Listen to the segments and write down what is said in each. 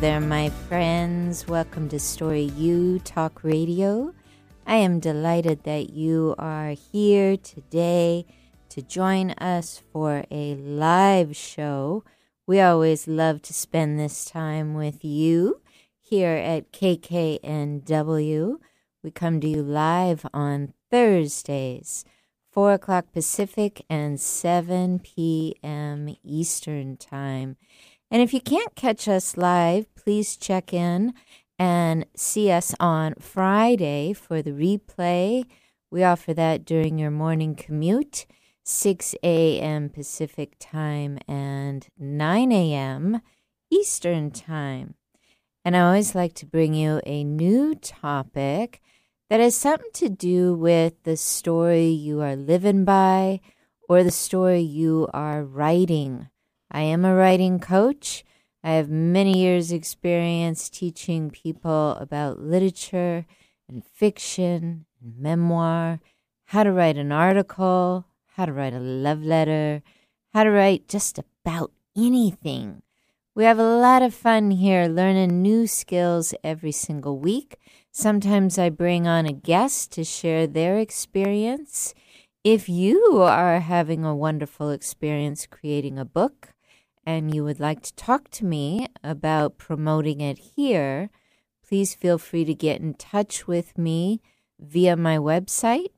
There, my friends. Welcome to Story U Talk Radio. I am delighted that you are here today to join us for a live show. We always love to spend this time with you here at KKNW. We come to you live on Thursdays, 4 o'clock Pacific and 7 p.m. Eastern Time. And if you can't catch us live, please check in and see us on Friday for the replay. We offer that during your morning commute, 6 a.m. Pacific Time and 9 a.m. Eastern Time. And I always like to bring you a new topic that has something to do with the story you are living by or the story you are writing. I am a writing coach. I have many years' experience teaching people about literature and fiction and memoir, how to write an article, how to write a love letter, how to write just about anything. We have a lot of fun here learning new skills every single week. Sometimes I bring on a guest to share their experience. If you are having a wonderful experience creating a book, and you would like to talk to me about promoting it here, please feel free to get in touch with me via my website,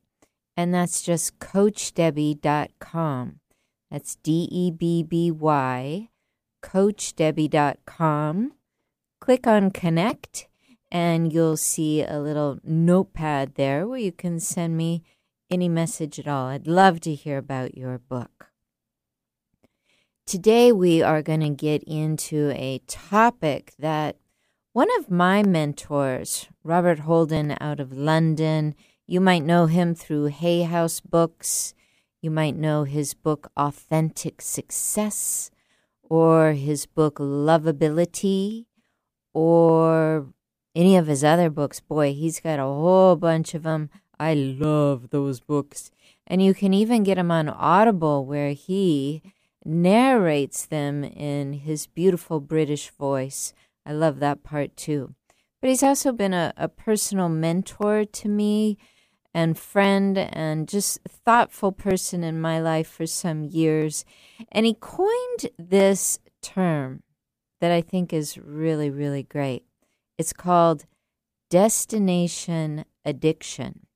and that's just coachdebby.com. That's D E B B Y, coachdebby.com. Click on connect, and you'll see a little notepad there where you can send me any message at all. I'd love to hear about your book. Today, we are going to get into a topic that one of my mentors, Robert Holden out of London, you might know him through Hay House Books. You might know his book Authentic Success or his book Lovability or any of his other books. Boy, he's got a whole bunch of them. I love those books. And you can even get them on Audible where he narrates them in his beautiful British voice. I love that part too. But he's also been a, a personal mentor to me and friend and just thoughtful person in my life for some years. And he coined this term that I think is really, really great. It's called destination addiction.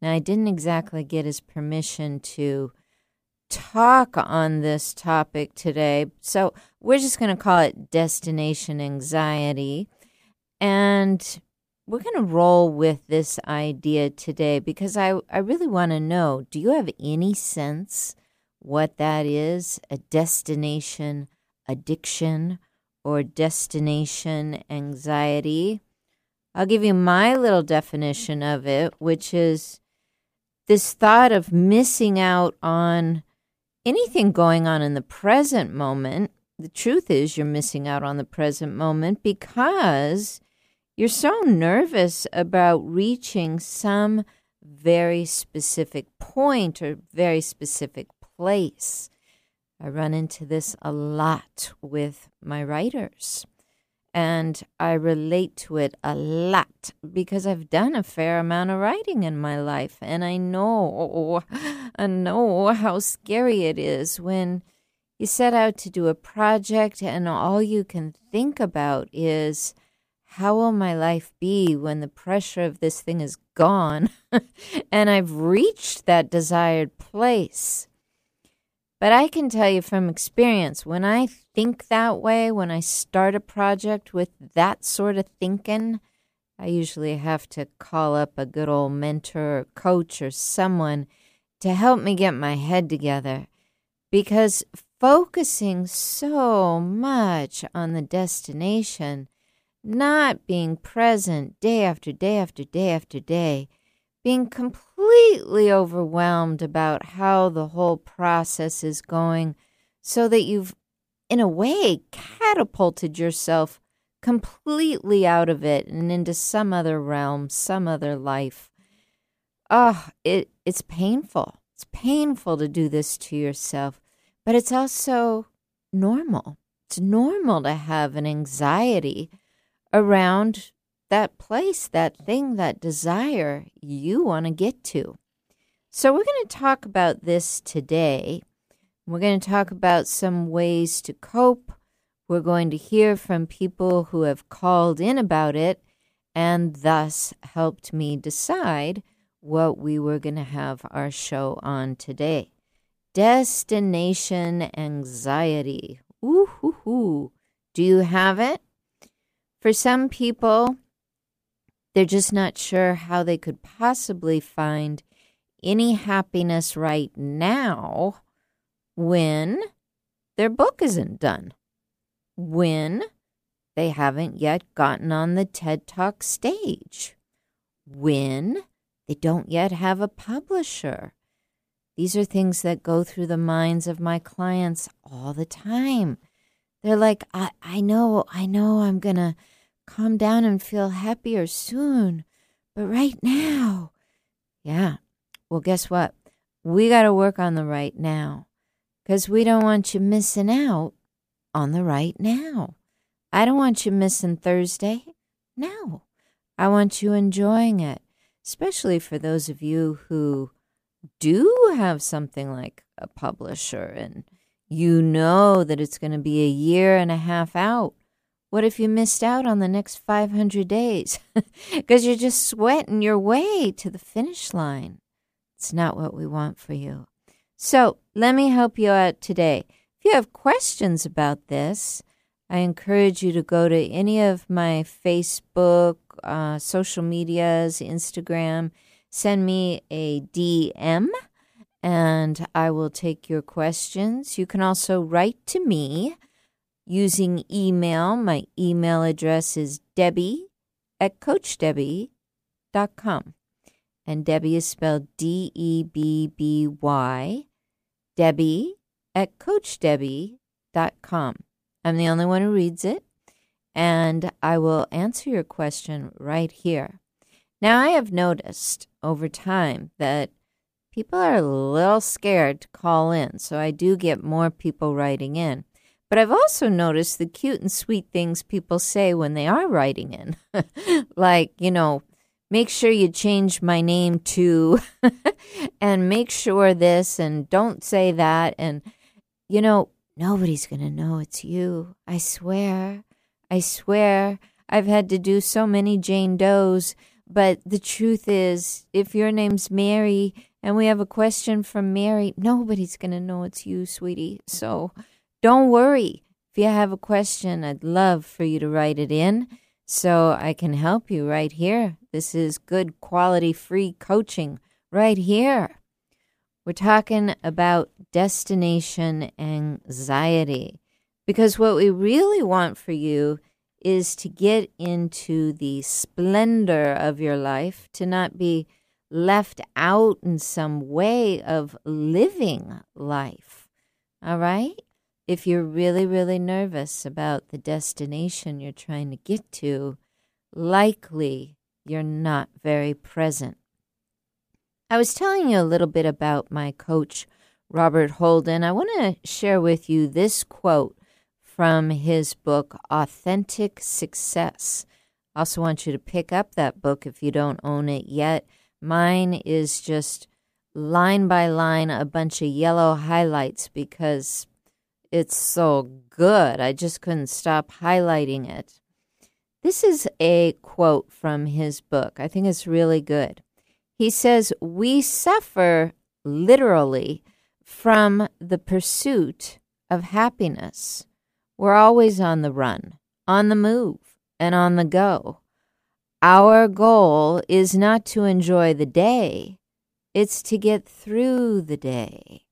Now, I didn't exactly get his permission to talk on this topic today. So we're just going to call it destination anxiety. And we're going to roll with this idea today because I, I really want to know do you have any sense what that is? A destination addiction or destination anxiety? I'll give you my little definition of it, which is this thought of missing out on anything going on in the present moment, the truth is you're missing out on the present moment because you're so nervous about reaching some very specific point or very specific place. I run into this a lot with my writers. And I relate to it a lot because I've done a fair amount of writing in my life. And I know, I know how scary it is when you set out to do a project and all you can think about is how will my life be when the pressure of this thing is gone and I've reached that desired place? But I can tell you from experience, when I think that way, when I start a project with that sort of thinking, I usually have to call up a good old mentor or coach or someone to help me get my head together. Because focusing so much on the destination, not being present day after day after day after day, being completely overwhelmed about how the whole process is going, so that you've, in a way, catapulted yourself completely out of it and into some other realm, some other life. Oh, it, it's painful. It's painful to do this to yourself, but it's also normal. It's normal to have an anxiety around that place, that thing, that desire you want to get to. So, we're going to talk about this today. We're going to talk about some ways to cope. We're going to hear from people who have called in about it and thus helped me decide what we were going to have our show on today. Destination anxiety. Ooh, hoo, hoo. Do you have it? For some people, they're just not sure how they could possibly find any happiness right now when their book isn't done, when they haven't yet gotten on the TED Talk stage, when they don't yet have a publisher. These are things that go through the minds of my clients all the time. They're like, I, I know, I know I'm going to calm down and feel happier soon, but right now, yeah, well, guess what? We got to work on the right now because we don't want you missing out on the right now. I don't want you missing Thursday. No, I want you enjoying it, especially for those of you who do have something like a publisher and you know that it's going to be a year and a half out. What if you missed out on the next 500 days? Because you're just sweating your way to the finish line. It's not what we want for you. So let me help you out today. If you have questions about this, I encourage you to go to any of my Facebook, uh, social medias, Instagram, send me a DM and I will take your questions. You can also write to me using email. My email address is debby at coachdebby.com and Debby is spelled D E B B Y, Debby at CoachDebby.com. I'm the only one who reads it, and I will answer your question right here. Now, I have noticed over time that people are a little scared to call in, so I do get more people writing in. But I've also noticed the cute and sweet things people say when they are writing in. like, you know, make sure you change my name to and make sure this and don't say that. And you know nobody's going to know it's you. I swear i swear. I've had to do so many jane does. But the truth is if your name's mary and we have a question from mary nobody's going to know it's you sweetie. So don't worry if you have a question i'd love for you to write it in so I can help you right here. This is good quality free coaching right here. We're talking about destination anxiety because what we really want for you is to get into the splendor of your life, to not be left out in some way of living life. All right? If you're really, really nervous about the destination you're trying to get to, likely you're not very present. I was telling you a little bit about my coach, Robert Holden. I want to share with you this quote from his book, Authentic Success. I also want you to pick up that book if you don't own it yet. Mine is just line by line a bunch of yellow highlights because it's so good. I just couldn't stop highlighting it. This is a quote from his book. I think it's really good. He says, We suffer literally from the pursuit of happiness. We're always on the run, on the move, and on the go. Our goal is not to enjoy the day, it's to get through the day.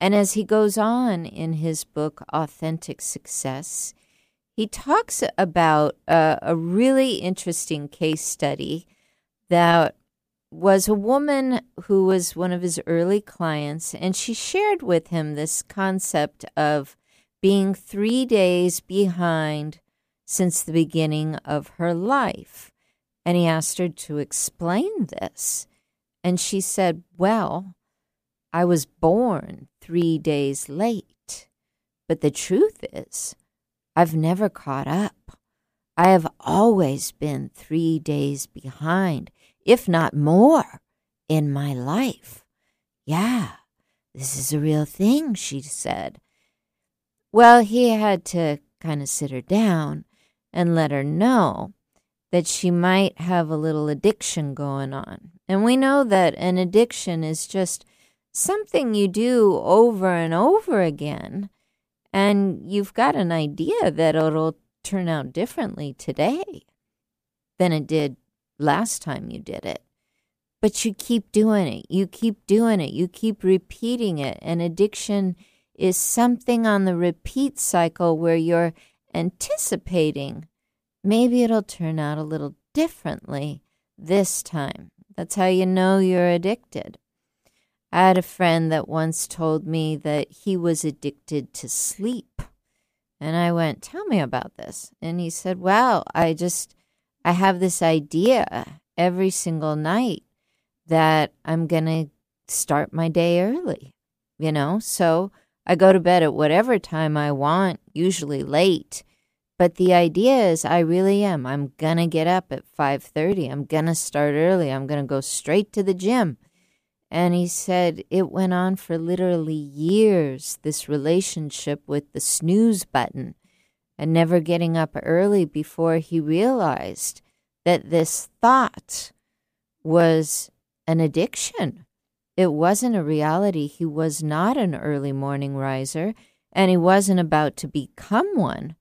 And as he goes on in his book, Authentic Success, he talks about a, a really interesting case study that was a woman who was one of his early clients, and she shared with him this concept of being three days behind since the beginning of her life. And he asked her to explain this. And she said, Well, I was born three days late. But the truth is, I've never caught up. I have always been three days behind, if not more, in my life. Yeah, this is a real thing, she said. Well, he had to kind of sit her down and let her know that she might have a little addiction going on. And we know that an addiction is just something you do over and over again. And you've got an idea that it'll turn out differently today than it did last time you did it. But you keep doing it. You keep doing it. You keep repeating it. And addiction is something on the repeat cycle where you're anticipating maybe it'll turn out a little differently this time. That's how you know you're addicted. I had a friend that once told me that he was addicted to sleep. And I went, Tell me about this. And he said, Well, I just, I have this idea every single night that I'm going to start my day early, you know? So I go to bed at whatever time I want, usually late. But the idea is I really am. I'm going to get up at 5:30. I'm going to start early. I'm going to go straight to the gym. And he said it went on for literally years, this relationship with the snooze button and never getting up early before he realized that this thought was an addiction. It wasn't a reality. He was not an early morning riser, and he wasn't about to become one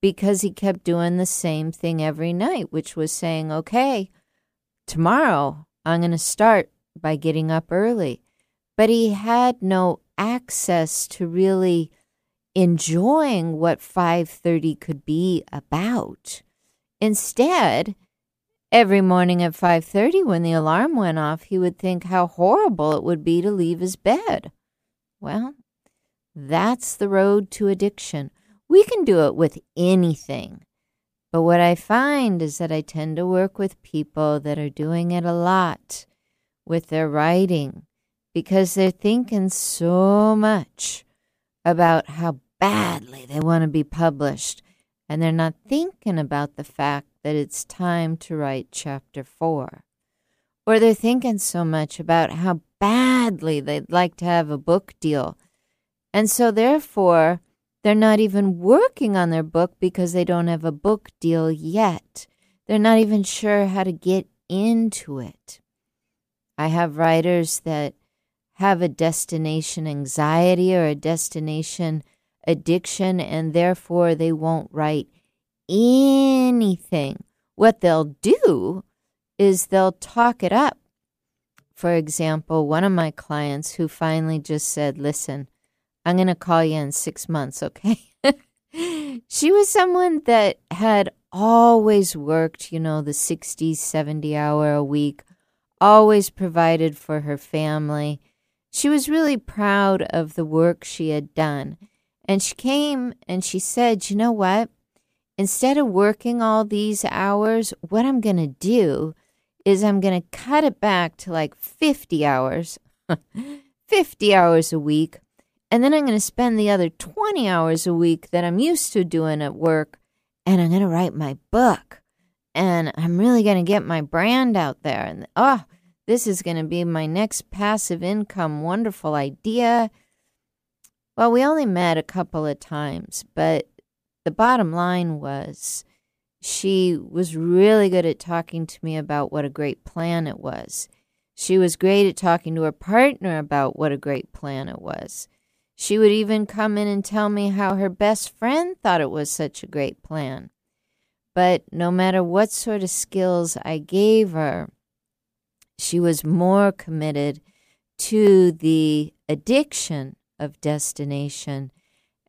because he kept doing the same thing every night, which was saying, okay, tomorrow I'm going to start by getting up early. But he had no access to really enjoying what 5:30 could be about. Instead, every morning at 5:30 when the alarm went off, he would think how horrible it would be to leave his bed. Well, that's the road to addiction. We can do it with anything. But what I find is that I tend to work with people that are doing it a lot with their writing because they're thinking so much about how badly they want to be published, and they're not thinking about the fact that it's time to write chapter four. Or they're thinking so much about how badly they'd like to have a book deal. And so, therefore, they're not even working on their book because they don't have a book deal yet. They're not even sure how to get into it. I have writers that have a destination anxiety or a destination addiction, and therefore they won't write anything. What they'll do is they'll talk it up. For example, one of my clients who finally just said, Listen, I'm going to call you in six months, okay? she was someone that had always worked, you know, the 60, 70 hour a week always provided for her family. She was really proud of the work she had done. And she came and she said, You know what? Instead of working all these hours, what I'm going to do is I'm going to cut it back to like 50 hours, 50 hours a week. And then I'm going to spend the other 20 hours a week that I'm used to doing at work and I'm going to write my book and I'm really going to get my brand out there. And oh, this is going to be my next passive income wonderful idea. Well, we only met a couple of times, but the bottom line was she was really good at talking to me about what a great plan it was. She was great at talking to her partner about what a great plan it was. She would even come in and tell me how her best friend thought it was such a great plan. But no matter what sort of skills I gave her, she was more committed to the addiction of destination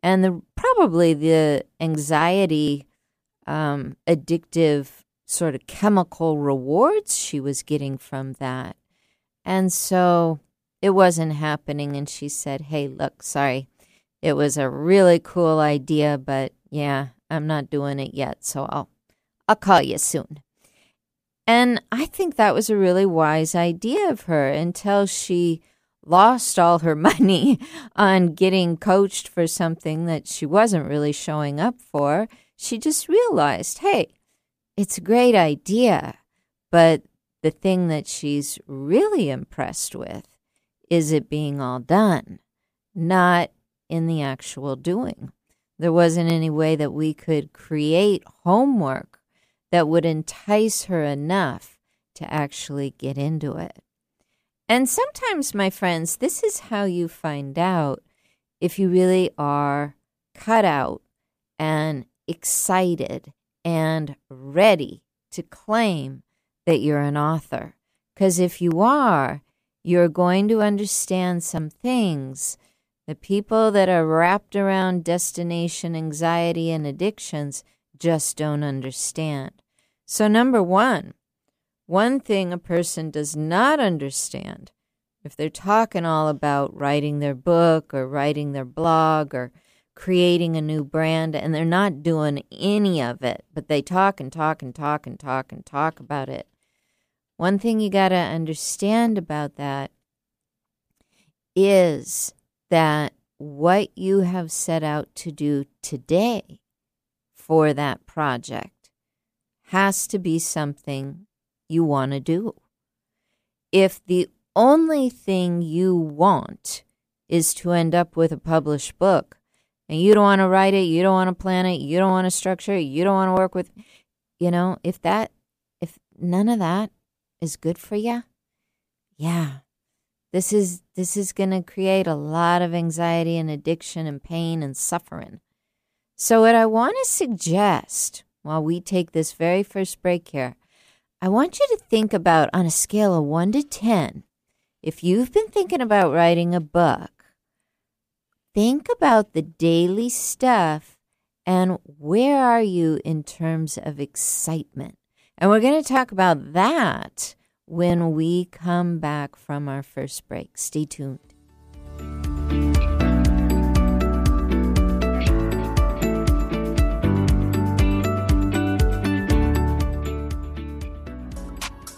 and the probably the anxiety um, addictive sort of chemical rewards she was getting from that. And so it wasn't happening and she said hey look sorry it was a really cool idea but yeah i'm not doing it yet so i'll I'll call you soon. And I think that was a really wise idea of her until she lost all her money on getting coached for something that she wasn't really showing up for. She just realized, hey, it's a great idea, but the thing that she's really impressed with is it being all done, not in the actual doing. There wasn't any way that we could create homework that would entice her enough to actually get into it. And sometimes, my friends, this is how you find out if you really are cut out and excited and ready to claim that you're an author. Because if you are, you're going to understand some things the people that are wrapped around destination anxiety and addictions just don't understand. So, number one, one thing a person does not understand if they're talking all about writing their book or writing their blog or creating a new brand and they're not doing any of it, but they talk and talk and talk and talk and talk about it. One thing you got to understand about that is that what you have set out to do today for that project has to be something you want to do. If the only thing you want is to end up with a published book, and you don't want to write it, you don't want to plan it, you don't want to structure it, you don't want to work with, you know, if that, if none of that is good for you, yeah, this is this is going to create a lot of anxiety and addiction and pain and suffering. So what I want to suggest while we take this very first break here, I want you to think about on a scale of 1 to 10, if you've been thinking about writing a book, think about the daily stuff and where are you in terms of excitement? And we're going to talk about that when we come back from our first break. Stay tuned.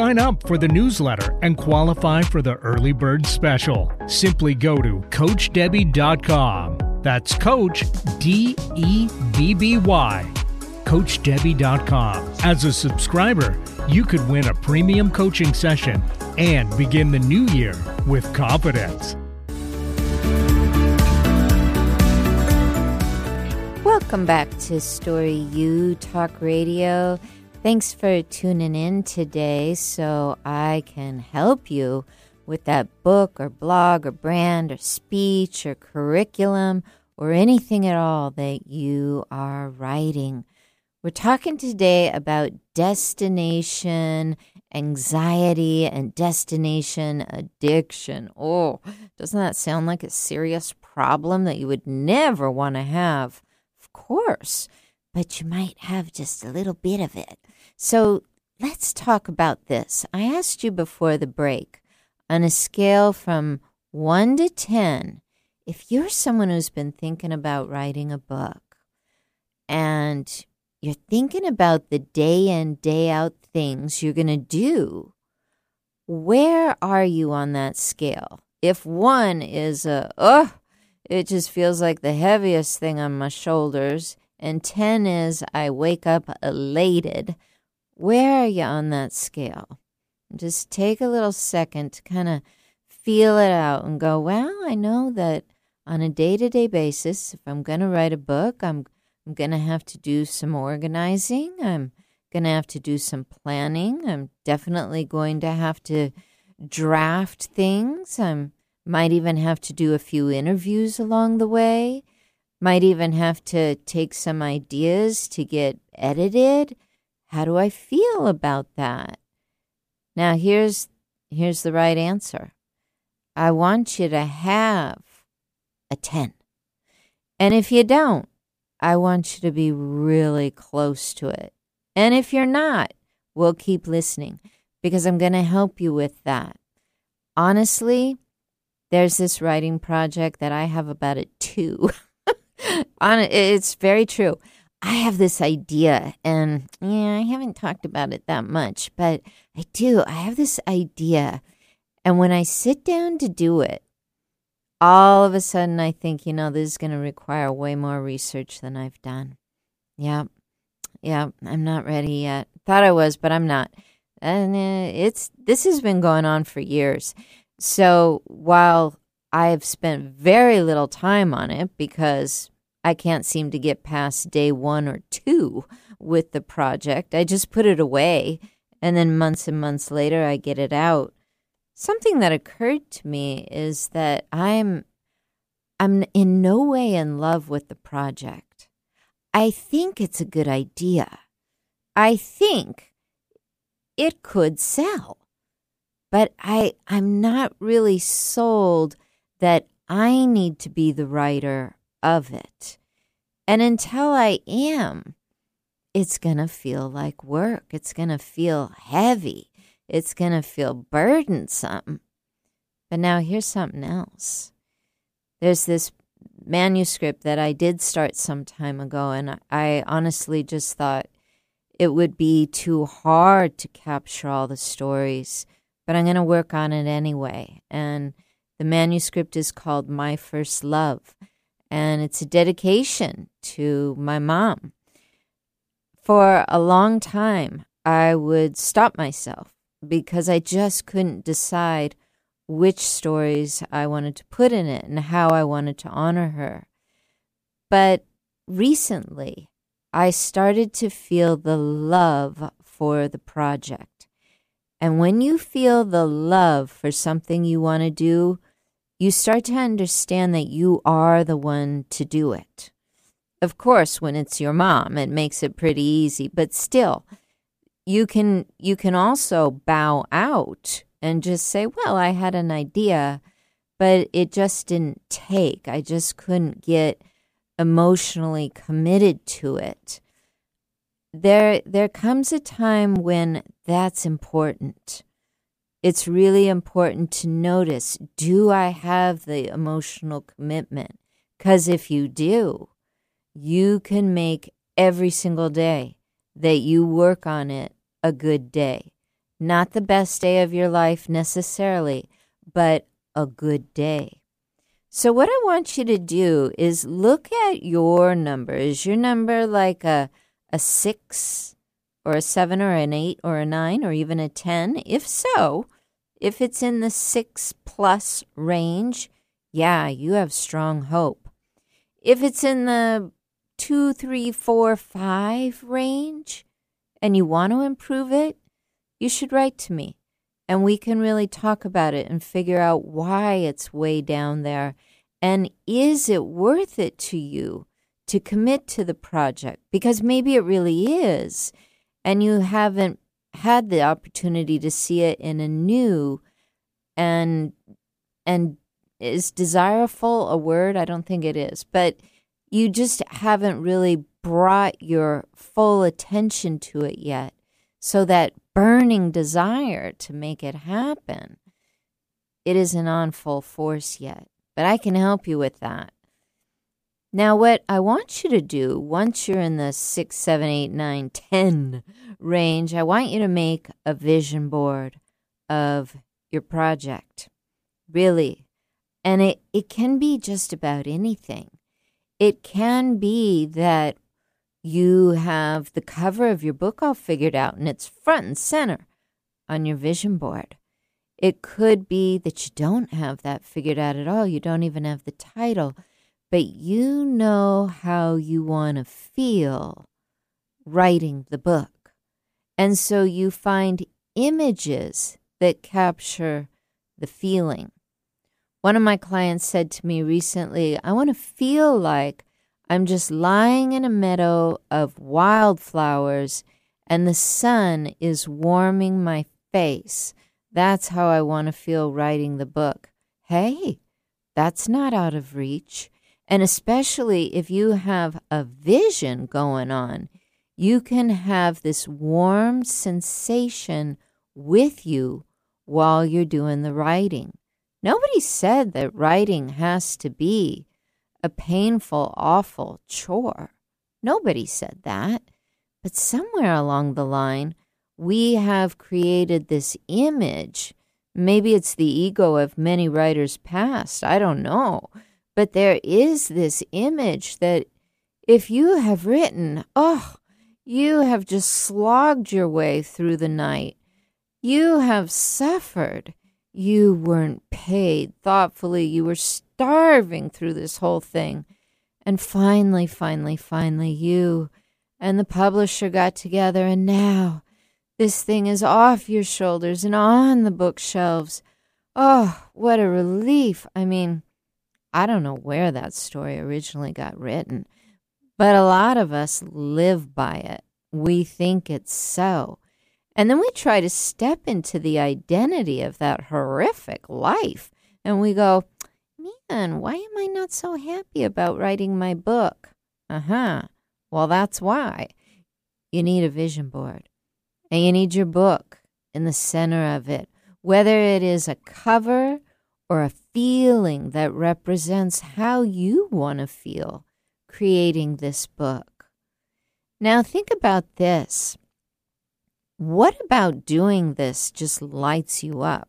sign up for the newsletter and qualify for the early bird special. Simply go to CoachDebby.com. That's Coach D E B B Y. CoachDebby.com. As a subscriber, you could win a premium coaching session and begin the new year with confidence. Welcome back to Story U Talk Radio. Thanks for tuning in today so I can help you with that book or blog or brand or speech or curriculum or anything at all that you are writing. We're talking today about destination anxiety and destination addiction. Oh, doesn't that sound like a serious problem that you would never want to have? Of course, but you might have just a little bit of it. So let's talk about this. I asked you before the break on a scale from 1 to 10, if you're someone who's been thinking about writing a book and you're thinking about the day in, day out things you're going to do, where are you on that scale? If one is a, oh, it just feels like the heaviest thing on my shoulders, and 10 is I wake up elated where are you on that scale? Just take a little second to kind of feel it out and go, well, I know that on a day to day basis, if I'm going to write a book, I'm, I'm going to have to do some organizing. I'm going to have to do some planning. I'm definitely going to have to draft things. I might even have to do a few interviews along the way. Might even have to take some ideas to get edited. How do I feel about that? Now here's here's the right answer. I want you to have a 10. And if you don't, I want you to be really close to it. And if you're not, we'll keep listening because I'm going to help you with that. Honestly, there's this writing project that I have about a two. On it's very true. I have this idea, and yeah, I haven't talked about it that much, but I do. I have this idea, and when I sit down to do it, all of a sudden I think, you know, this is going to require way more research than I've done. Yeah. Yeah. I'm not ready yet. Thought I was, but I'm not. And uh, it's this has been going on for years. So while I've spent very little time on it because I can't seem to get past day one or two with the project, I just put it away. And then months and months later, I get it out something that occurred to me is that I'm I'm in no way in love with the project. I think it's a good idea. I think it could sell. But I I'm not really sold that I need to be the writer of it. And until I am, it's going to feel like work. It's going to feel heavy it's going to feel burdensome. But now here's something else. There's this manuscript that I did start some time ago, and I honestly just thought it would be too hard to capture all the stories, but I'm going to work on it anyway. And the manuscript is called My First Love, and it's a dedication to my mom. For a long time, I would stop myself because I just couldn't decide which stories I wanted to put in it and how I wanted to honor her. But recently, I started to feel the love for the project. And when you feel the love for something you want to do, you start to understand that you are the one to do it. Of course, when it's your mom, it makes it pretty easy, but still, you can you can also bow out and just say, "Well, I had an idea, but it just didn't take. I just couldn't get emotionally committed to it." There there comes a time when that's important. It's really important to notice, do I have the emotional commitment? Cuz if you do, you can make every single day that you work on it a good day. Not the best day of your life necessarily, but a good day. So, what I want you to do is look at your number. Is your number like a, a six or a seven or an eight or a nine or even a 10? If so, if it's in the six plus range, yeah, you have strong hope. If it's in the two, three, four, five range, and you want to improve it, you should write to me and we can really talk about it and figure out why it's way down there. And is it worth it to you to commit to the project? Because maybe it really is, and you haven't had the opportunity to see it in a new and and is desirable a word? I don't think it is, but you just haven't really brought your full attention to it yet. So that burning desire to make it happen, it isn't on full force yet. But I can help you with that. Now, what I want you to do once you're in the six, seven, eight, nine, ten range, I want you to make a vision board of your project. Really. And it, it can be just about anything. It can be that you have the cover of your book all figured out and it's front and center on your vision board. It could be that you don't have that figured out at all. You don't even have the title, but you know how you want to feel writing the book. And so you find images that capture the feeling. One of my clients said to me recently, I want to feel like I'm just lying in a meadow of wildflowers and the sun is warming my face. That's how I want to feel writing the book. hey, that's not out of reach. And especially if you have a vision going on, you can have this warm sensation with you while you're doing the writing. Nobody said that writing has to be a painful, awful chore. Nobody said that. But somewhere along the line, we have created this image. Maybe it's the ego of many writers past. I don't know. But there is this image that if you have written, oh, you have just slogged your way through the night. You have suffered. You weren't paid thoughtfully. You were starving through this whole thing. And finally, finally, finally, you and the publisher got together, and now this thing is off your shoulders and on the bookshelves. Oh, what a relief! I mean, I don't know where that story originally got written, but a lot of us live by it. We think it's so. And then we try to step into the identity of that horrific life. And we go, man, why am I not so happy about writing my book? Uh huh. Well, that's why. You need a vision board. And you need your book in the center of it, whether it is a cover or a feeling that represents how you want to feel creating this book. Now, think about this. What about doing this just lights you up?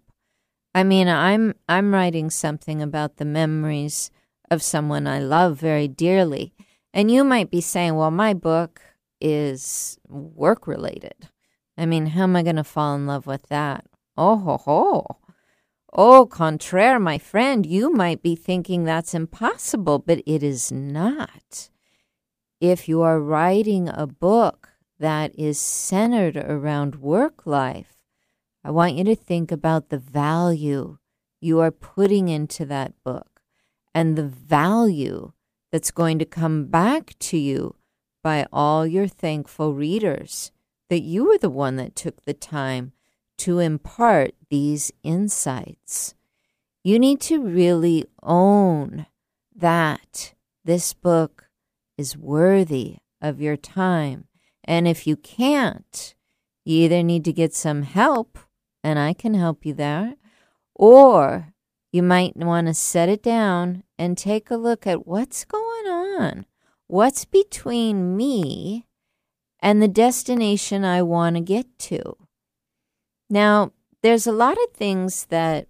I mean, I'm I'm writing something about the memories of someone I love very dearly. And you might be saying, "Well, my book is work related." I mean, how am I going to fall in love with that? Oh ho ho. Au contraire, my friend, you might be thinking that's impossible, but it is not. If you are writing a book that is centered around work life, I want you to think about the value you are putting into that book and the value that's going to come back to you by all your thankful readers that you were the one that took the time to impart these insights. You need to really own that this book is worthy of your time. And if you can't, you either need to get some help, and I can help you there, or you might want to set it down and take a look at what's going on. What's between me and the destination I want to get to? Now, there's a lot of things that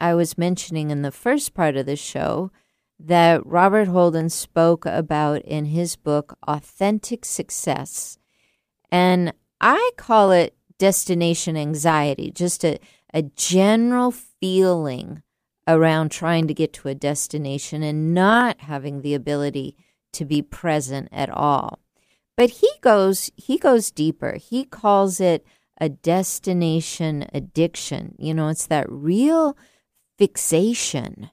I was mentioning in the first part of the show that Robert Holden spoke about in his book, Authentic Success. And I call it destination anxiety, just a, a general feeling around trying to get to a destination and not having the ability to be present at all. But he goes he goes deeper. He calls it a destination addiction. You know, it's that real fixation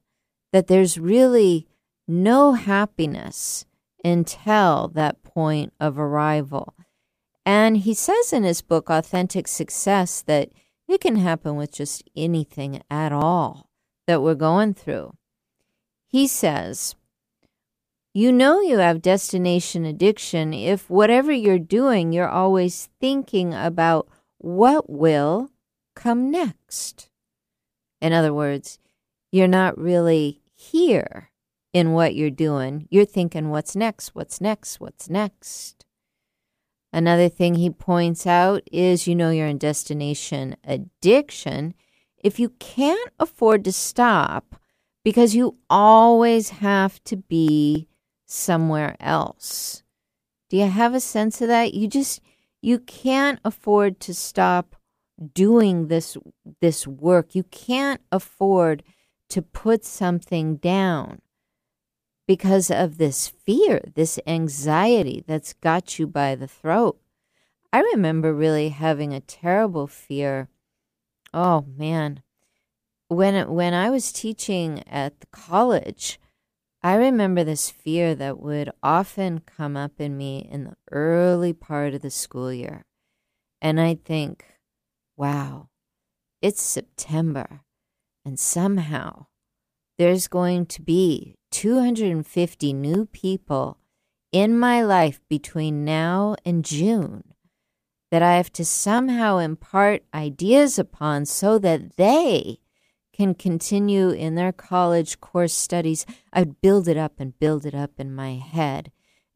that there's really no happiness until that point of arrival. And he says in his book, Authentic Success, that it can happen with just anything at all that we're going through. He says, You know you have destination addiction if whatever you're doing, you're always thinking about what will come next. In other words, you're not really here in what you're doing. You're thinking, what's next? What's next? What's next? Another thing he points out is you know you're in destination addiction if you can't afford to stop because you always have to be somewhere else. Do you have a sense of that? You just you can't afford to stop doing this this work. You can't afford to put something down because of this fear, this anxiety that's got you by the throat. I remember really having a terrible fear. Oh man. When when I was teaching at the college, I remember this fear that would often come up in me in the early part of the school year. And I'd think, wow, it's September, and somehow there's going to be 250 new people in my life between now and June that I have to somehow impart ideas upon so that they can continue in their college course studies. I'd build it up and build it up in my head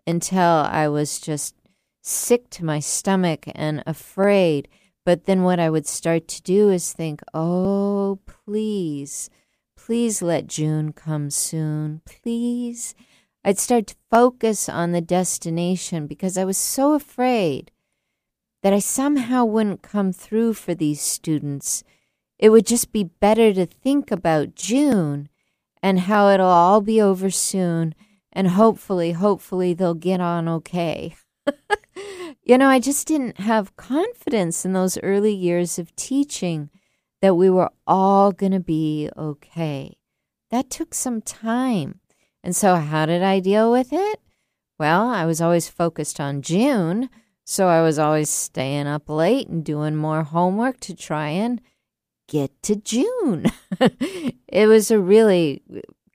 until I was just sick to my stomach and afraid. But then what I would start to do is think, oh, please, please let June come soon. Please. I'd start to focus on the destination because I was so afraid that I somehow wouldn't come through for these students. It would just be better to think about June and how it'll all be over soon and hopefully, hopefully they'll get on okay. you know, I just didn't have confidence in those early years of teaching that we were all going to be okay. That took some time. And so, how did I deal with it? Well, I was always focused on June so I was always staying up late and doing more homework to try and get to June. it was a really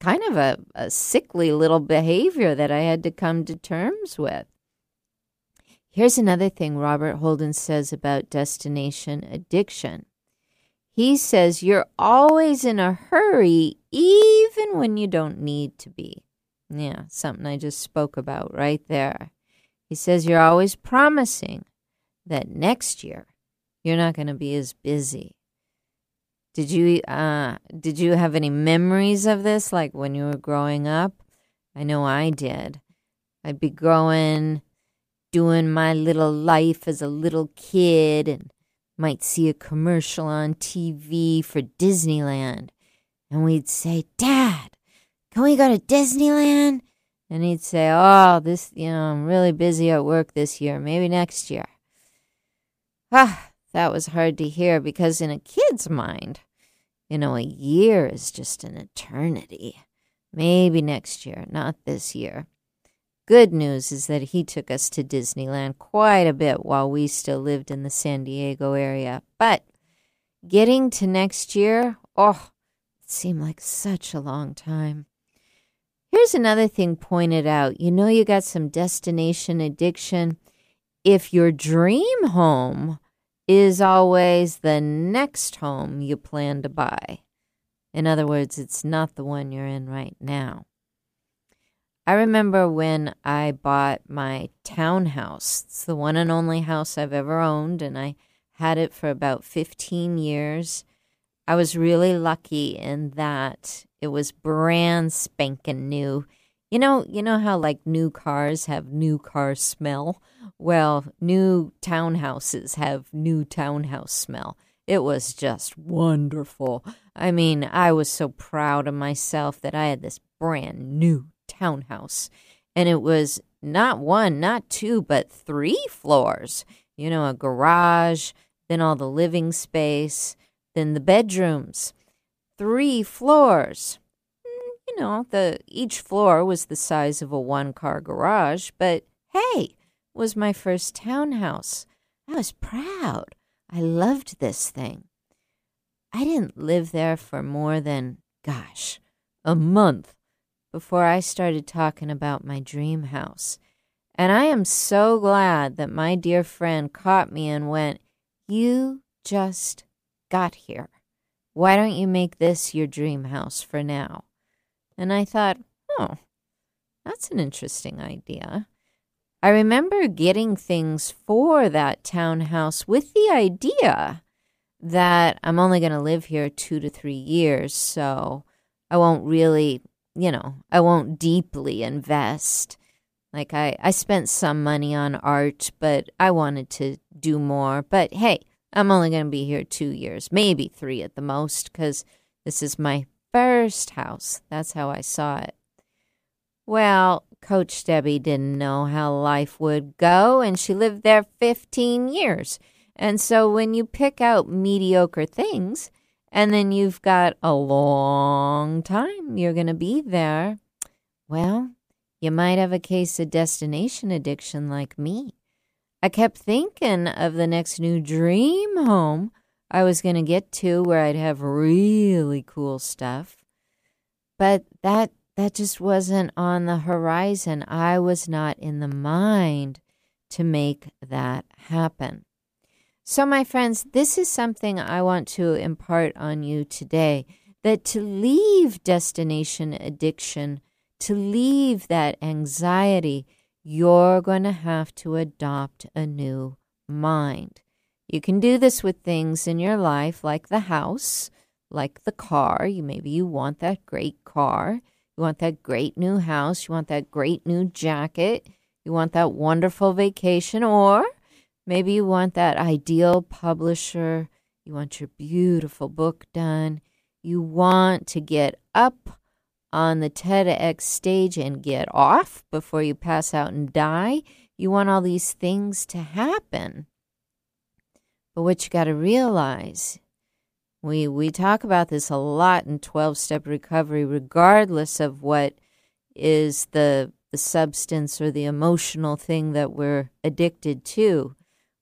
kind of a, a sickly little behavior that I had to come to terms with. Here's another thing Robert Holden says about destination addiction. He says you're always in a hurry, even when you don't need to be. Yeah, something I just spoke about right there. He says you're always promising that next year you're not going to be as busy. Did you uh did you have any memories of this like when you were growing up? I know I did. I'd be growing doing my little life as a little kid and might see a commercial on TV for Disneyland and we'd say, "Dad, can we go to Disneyland?" And he'd say, Oh, this, you know, I'm really busy at work this year, maybe next year. Ah, that was hard to hear because in a kid's mind, you know, a year is just an eternity. Maybe next year, not this year. Good news is that he took us to Disneyland quite a bit while we still lived in the San Diego area. But getting to next year, oh, it seemed like such a long time. Here's another thing pointed out. You know, you got some destination addiction. If your dream home is always the next home you plan to buy, in other words, it's not the one you're in right now. I remember when I bought my townhouse. It's the one and only house I've ever owned, and I had it for about 15 years. I was really lucky in that it was brand spanking new. You know, you know how like new cars have new car smell? Well, new townhouses have new townhouse smell. It was just wonderful. I mean, I was so proud of myself that I had this brand new townhouse. And it was not one, not two, but three floors. You know, a garage, then all the living space, then the bedrooms three floors. You know, the each floor was the size of a one-car garage, but hey, was my first townhouse. I was proud. I loved this thing. I didn't live there for more than, gosh, a month before I started talking about my dream house. And I am so glad that my dear friend caught me and went, You just got here. Why don't you make this your dream house for now? And I thought, oh, that's an interesting idea. I remember getting things for that townhouse with the idea that I'm only going to live here two to three years, so I won't really, you know, I won't deeply invest. Like I, I spent some money on art, but I wanted to do more. But hey, I'm only going to be here two years, maybe three at the most, because this is my first house. That's how I saw it. Well, Coach Debby didn't know how life would go, and she lived there 15 years. And so when you pick out mediocre things, and then you've got a long time you're going to be there, well, you might have a case of destination addiction like me. I kept thinking of the next new dream home I was going to get to where I'd have really cool stuff. but that that just wasn't on the horizon. I was not in the mind to make that happen. So, my friends, this is something I want to impart on you today that to leave destination addiction, to leave that anxiety, you're going to have to adopt a new mind. You can do this with things in your life like the house, like the car. You maybe you want that great car. You want that great new house, you want that great new jacket, you want that wonderful vacation or maybe you want that ideal publisher, you want your beautiful book done. You want to get up on the TEDx stage and get off before you pass out and die. You want all these things to happen. But what you got to realize, we we talk about this a lot in 12-step recovery regardless of what is the the substance or the emotional thing that we're addicted to.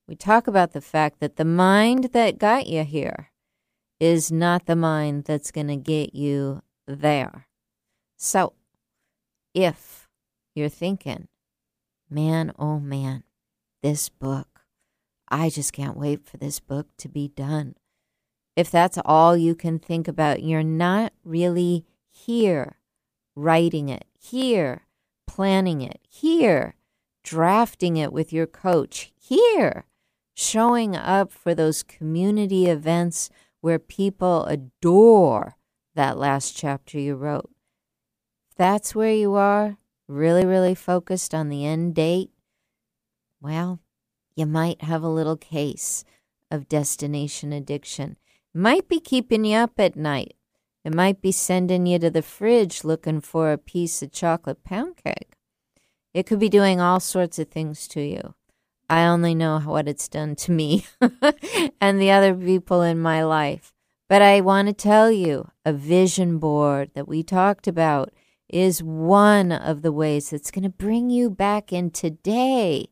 We talk about the fact that the mind that got you here is not the mind that's going to get you there. So, if you're thinking, man, oh man, this book, I just can't wait for this book to be done. If that's all you can think about, you're not really here writing it, here planning it, here drafting it with your coach, here showing up for those community events where people adore that last chapter you wrote If that's where you are, really, really focused on the end date, well, you might have a little case of destination addiction. It Might be keeping you up at night. It might be sending you to the fridge looking for a piece of chocolate pound cake. It could be doing all sorts of things to you. I only know what it's done to me and the other people in my life. But I want to tell you a vision board that we talked about is one of the ways that's going to bring you back in today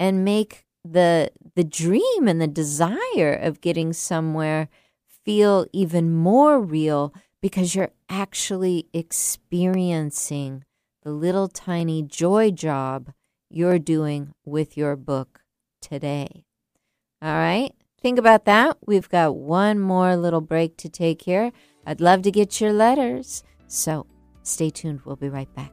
and make the the dream and the desire of getting somewhere feel even more real because you're actually experiencing the little tiny joy job you're doing with your book today. All right? Think about that. We've got one more little break to take here. I'd love to get your letters. So Stay tuned. We'll be right back.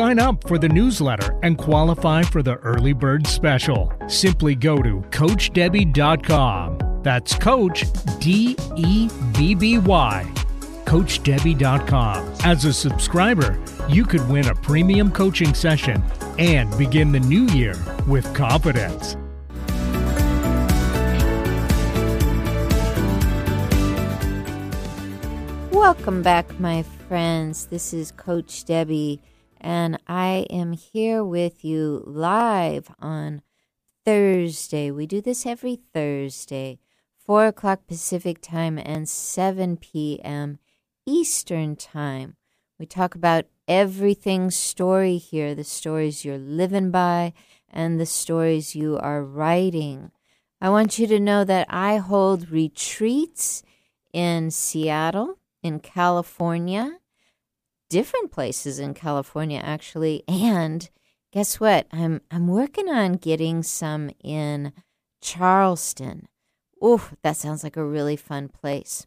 sign up for the newsletter and qualify for the early bird special. Simply go to CoachDebby.com. That's Coach D E B B Y. CoachDebby.com. As a subscriber, you could win a premium coaching session and begin the new year with confidence. Welcome back, my friends. This is Coach Debby, and I am here with you live on Thursday. We do this every Thursday, 4 o'clock Pacific time and 7 p.m. Eastern time. We talk about everything story here the stories you're living by and the stories you are writing. I want you to know that I hold retreats in Seattle in California, different places in California actually, and guess what? I'm I'm working on getting some in Charleston. Oh, that sounds like a really fun place.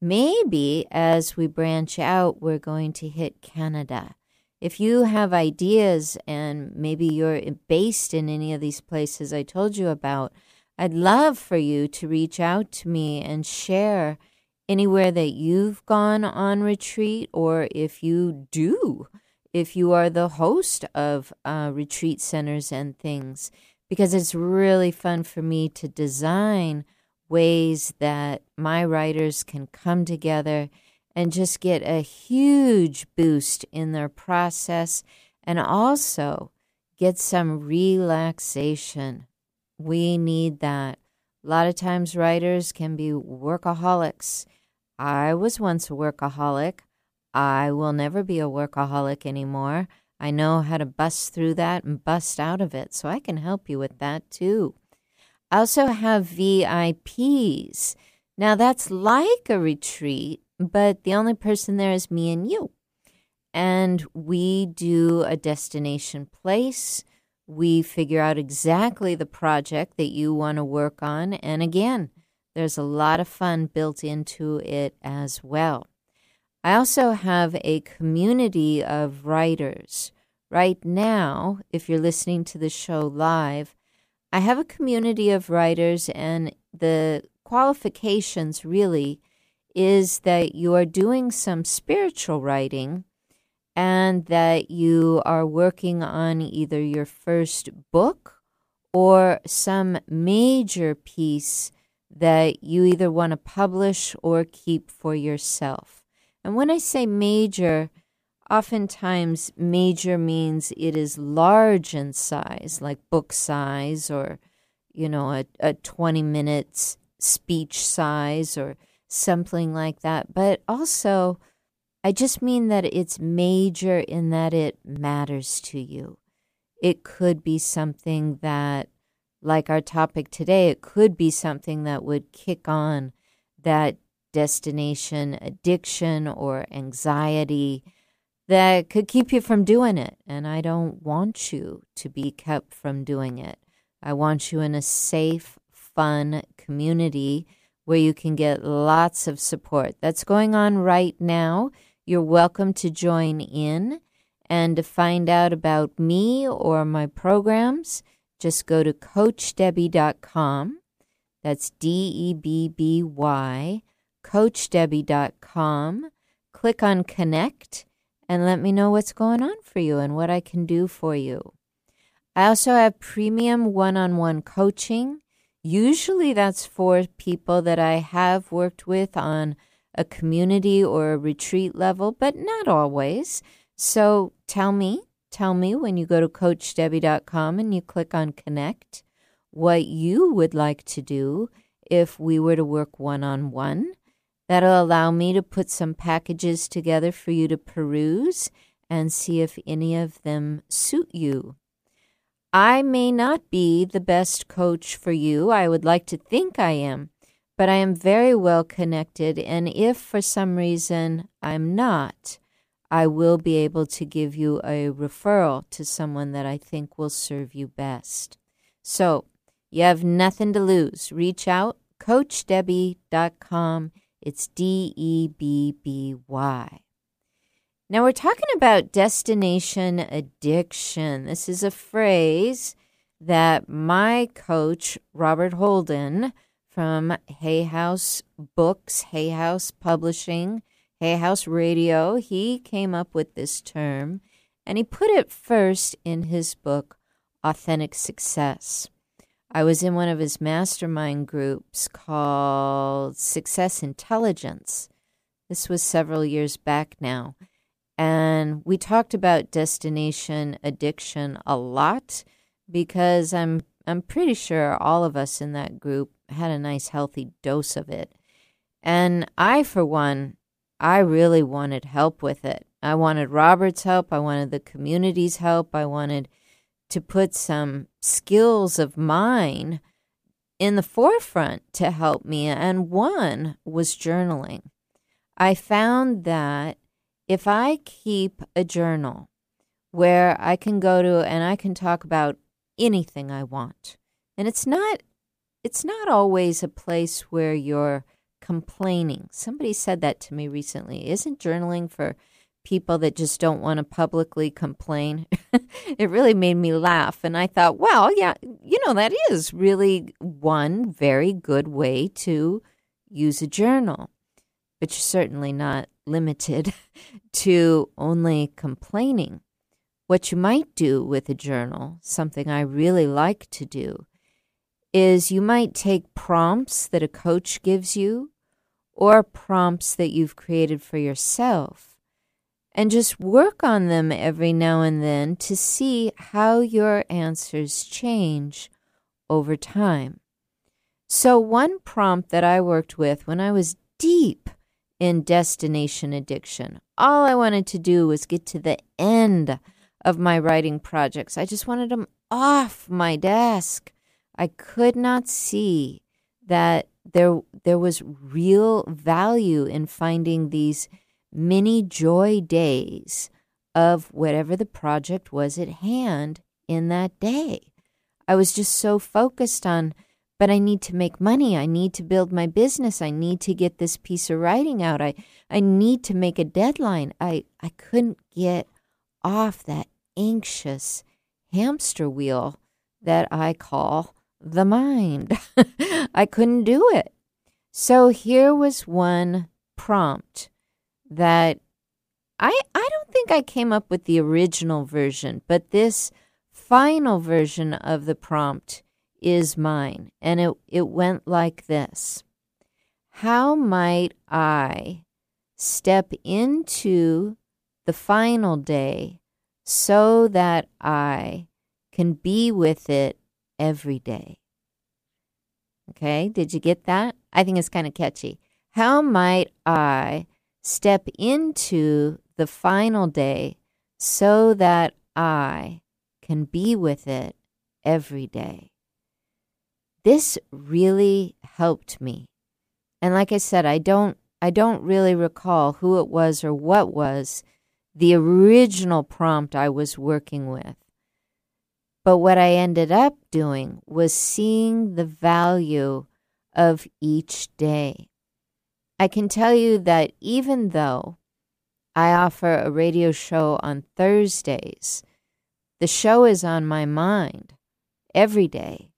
Maybe as we branch out, we're going to hit Canada. If you have ideas and maybe you're based in any of these places I told you about, I'd love for you to reach out to me and share anywhere that you've gone on retreat, or if you do, if you are the host of uh, retreat centers and things, because it's really fun for me to design ways that my writers can come together and just get a huge boost in their process and also get some relaxation. We need that. A lot of times, writers can be workaholics. I was once a workaholic. I will never be a workaholic anymore. I know how to bust through that and bust out of it, so I can help you with that too. I also have VIPs. Now, that's like a retreat, but the only person there is me and you. And we do a destination place. We figure out exactly the project that you want to work on. And again, there's a lot of fun built into it as well. I also have a community of writers. Right now, if you're listening to the show live, I have a community of writers, and the qualifications really is that you are doing some spiritual writing and that you are working on either your first book or some major piece that you either want to publish or keep for yourself. And when I say major, oftentimes major means it is large in size, like book size or, you know, a, a 20 minutes speech size or something like that. But also, I just mean that it's major in that it matters to you. It could be something that, like our topic today, it could be something that would kick on that destination addiction or anxiety that could keep you from doing it. And I don't want you to be kept from doing it. I want you in a safe, fun community where you can get lots of support. That's going on right now. You're welcome to join in. And to find out about me or my programs, just go to CoachDebby.com. That's D E B B Y, CoachDebby.com. Click on Connect and let me know what's going on for you and what I can do for you. I also have premium one on one coaching. Usually that's for people that I have worked with on a community or a retreat level, but not always. So tell me, tell me when you go to CoachDebby.com and you click on Connect what you would like to do if we were to work one on one. That'll allow me to put some packages together for you to peruse and see if any of them suit you. I may not be the best coach for you. I would like to think I am, but I am very well connected. And if for some reason I'm not, I will be able to give you a referral to someone that I think will serve you best. So you have nothing to lose. Reach out, CoachDebby.com. It's D E B B Y. Now we're talking about destination addiction. This is a phrase that my coach, Robert Holden, from Hay House Books, Hay House Publishing, Hay House Radio, he came up with this term and he put it first in his book, Authentic Success. I was in one of his mastermind groups called Success Intelligence. This was several years back now. And we talked about destination addiction a lot because I'm I'm pretty sure all of us in that group had a nice healthy dose of it. And I for one, I really wanted help with it. I wanted Robert's help, I wanted the community's help, I wanted to put some skills of mine in the forefront to help me and one was journaling. I found that if I keep a journal where I can go to and I can talk about anything I want, and it's not it's not always a place where you're complaining. Somebody said that to me recently. Isn't journaling for people that just don't want to publicly complain? it really made me laugh. And I thought, well, yeah, you know, that is really one very good way to use a journal. But you're certainly not limited to only complaining. what you might do with a journal, something I really like to do, is you might take prompts that a coach gives you or prompts that you've created for yourself and just work on them every now and then to see how your answers change over time. So, one prompt that I worked with when I was deep in destination addiction, all I wanted to do was get to the end of my writing projects. I just wanted them off my desk. I could not see that there there was real value in finding these mini joy days of whatever the project was at hand in that day. I was just so focused on but I need to make money. I need to build my business. I need to get this piece of writing out. I, I need to make a deadline. I, I couldn't get off that anxious hamster wheel that I call the mind. I couldn't do it. So here was one prompt that I I don't think I came up with the original version, but this final version of the prompt is mine. And it, it went like this How might I step into the final day so that I can be with it every day? Okay, did you get that? I think it's kind of catchy. How might I step into the final day so that I can be with it every day? this really helped me. And like I said, I don't I don't really recall who it was or what was the original prompt I was working with. But what I ended up doing was seeing the value of each day. I can tell you that even though I offer a radio show on Thursdays, the show is on my mind every day.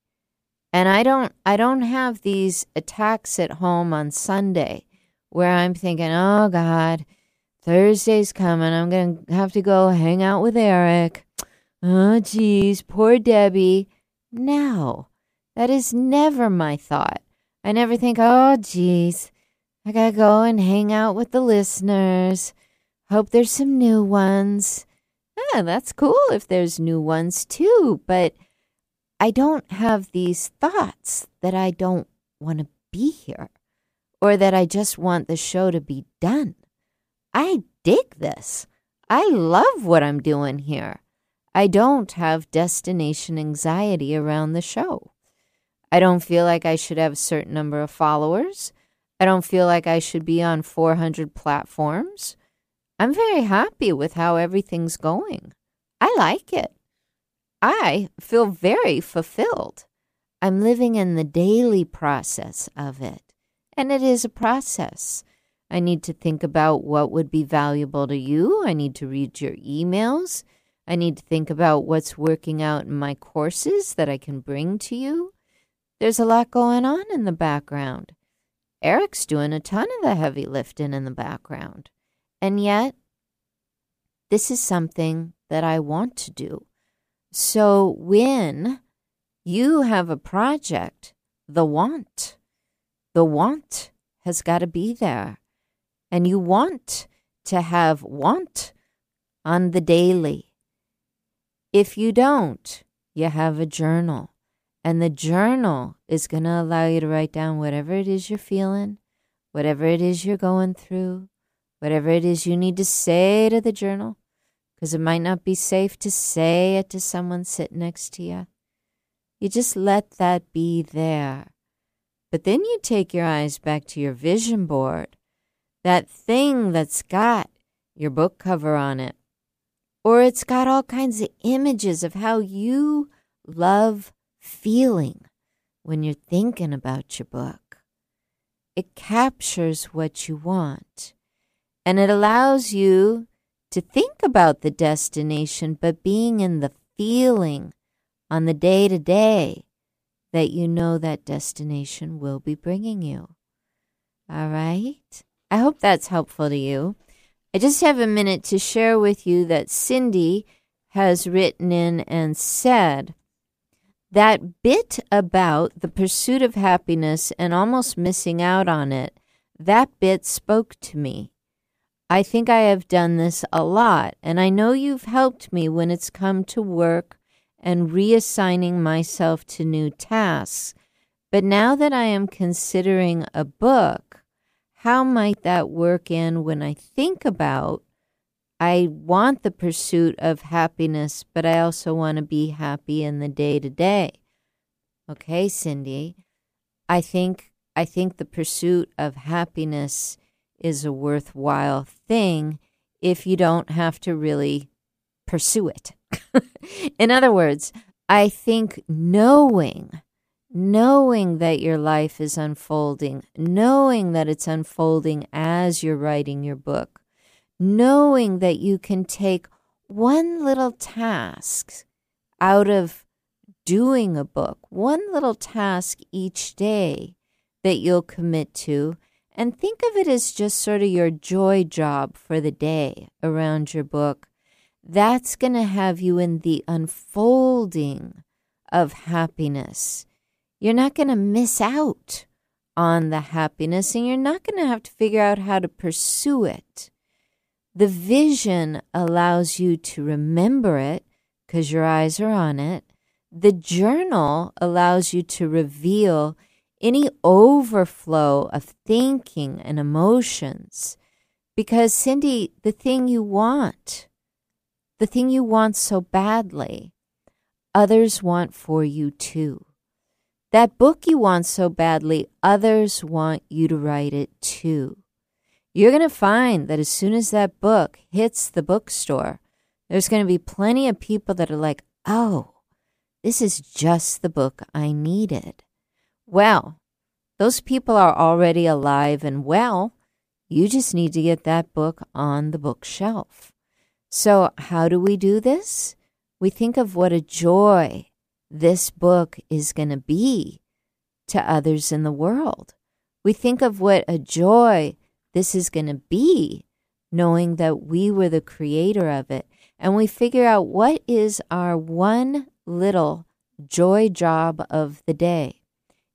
And I don't I don't have these attacks at home on Sunday where I'm thinking, "Oh god, Thursday's coming. I'm going to have to go hang out with Eric." Oh geez, poor Debby. No. That is never my thought. I never think, "Oh geez, I got to go and hang out with the listeners. Hope there's some new ones." Yeah, that's cool if there's new ones too, but I don't have these thoughts that I don't want to be here or that I just want the show to be done. I dig this. I love what I'm doing here. I don't have destination anxiety around the show. I don't feel like I should have a certain number of followers. I don't feel like I should be on 400 platforms. I'm very happy with how everything's going. I like it. I feel very fulfilled. I'm living in the daily process of it. And it is a process. I need to think about what would be valuable to you. I need to read your emails. I need to think about what's working out in my courses that I can bring to you. There's a lot going on in the background. Eric's doing a ton of the heavy lifting in the background. And yet, this is something that I want to do. So when you have a project, the want, the want has got to be there. And you want to have want on the daily. If you don't, you have a journal. And the journal is going to allow you to write down whatever it is you're feeling, whatever it is you're going through, whatever it is you need to say to the journal because it might not be safe to say it to someone sitting next to you. You just let that be there. But then you take your eyes back to your vision board, that thing that's got your book cover on it, or it's got all kinds of images of how you love feeling when you're thinking about your book. It captures what you want, and it allows you to think about the destination, but being in the feeling on the day to day that you know that destination will be bringing you. All right? I hope that's helpful to you. I just have a minute to share with you that Cindy has written in and said that bit about the pursuit of happiness and almost missing out on it, that bit spoke to me. I think I have done this a lot, and I know you've helped me when it's come to work and reassigning myself to new tasks. But now that I am considering a book, how might that work in when I think about I want the pursuit of happiness, but I also want to be happy in the day to day. Okay, Cindy. I think I think the pursuit of happiness is a worthwhile thing if you don't have to really pursue it. in other words, I think knowing knowing that your life is unfolding, knowing that it's unfolding as you're writing your book, knowing that you can take one little task out of doing a book, one little task each day that you'll commit to, and think of it as just sort of your joy job for the day around your book. That's going to have you in the unfolding of happiness. You're not going to miss out on the happiness, and you're not going to have to figure out how to pursue it. The vision allows you to remember it because your eyes are on it. The journal allows you to reveal any overflow of thinking and emotions. Because, Cindy, the thing you want, the thing you want so badly, others want for you too. That book you want so badly, others want you to write it too you're going to find that as soon as that book hits the bookstore, there's going to be plenty of people that are like, oh, this is just the book I needed. Well, those people are already alive and well. You just need to get that book on the bookshelf. So, how do we do this? We think of what a joy this book is going to be to others in the world. We think of what a joy this is going to be, knowing that we were the creator of it. And we figure out what is our one little joy job of the day.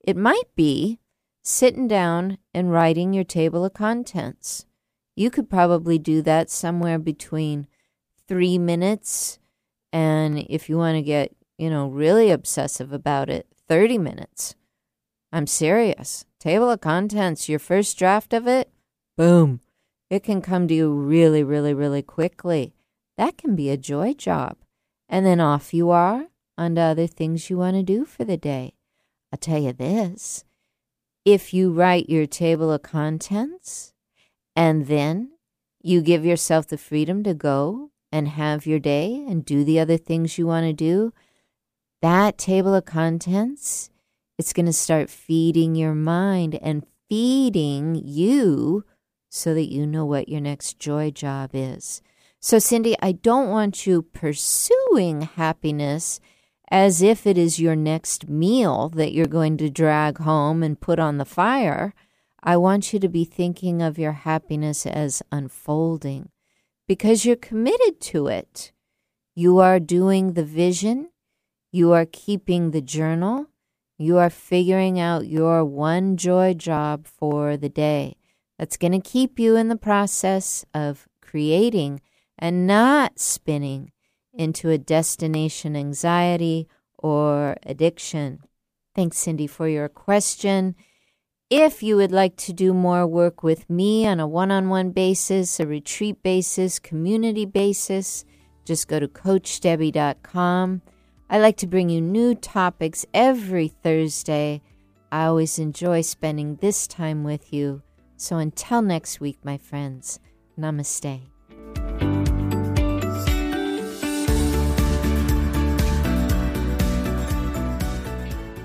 It might be sitting down and writing your table of contents. You could probably do that somewhere between three minutes and if you want to get, you know, really obsessive about it, 30 minutes. I'm serious. Table of contents, your first draft of it, boom, it can come to you really, really, really quickly. That can be a joy job. And then off you are on to other things you want to do for the day. I'll tell you this if you write your table of contents and then you give yourself the freedom to go and have your day and do the other things you want to do, that table of contents, it's going to start feeding your mind and feeding you so that you know what your next joy job is. So, Cindy, I don't want you pursuing happiness as if it is your next meal that you're going to drag home and put on the fire. I want you to be thinking of your happiness as unfolding because you're committed to it. You are doing the vision, you are keeping the journal, you are figuring out your one joy job for the day that's going to keep you in the process of creating and not spinning into a destination anxiety or addiction. Thanks, Cindy, for your question. If you would like to do more work with me on a one on one basis, a retreat basis, community basis, just go to CoachDebby.com. I like to bring you new topics every Thursday. I always enjoy spending this time with you. So until next week, my friends, namaste.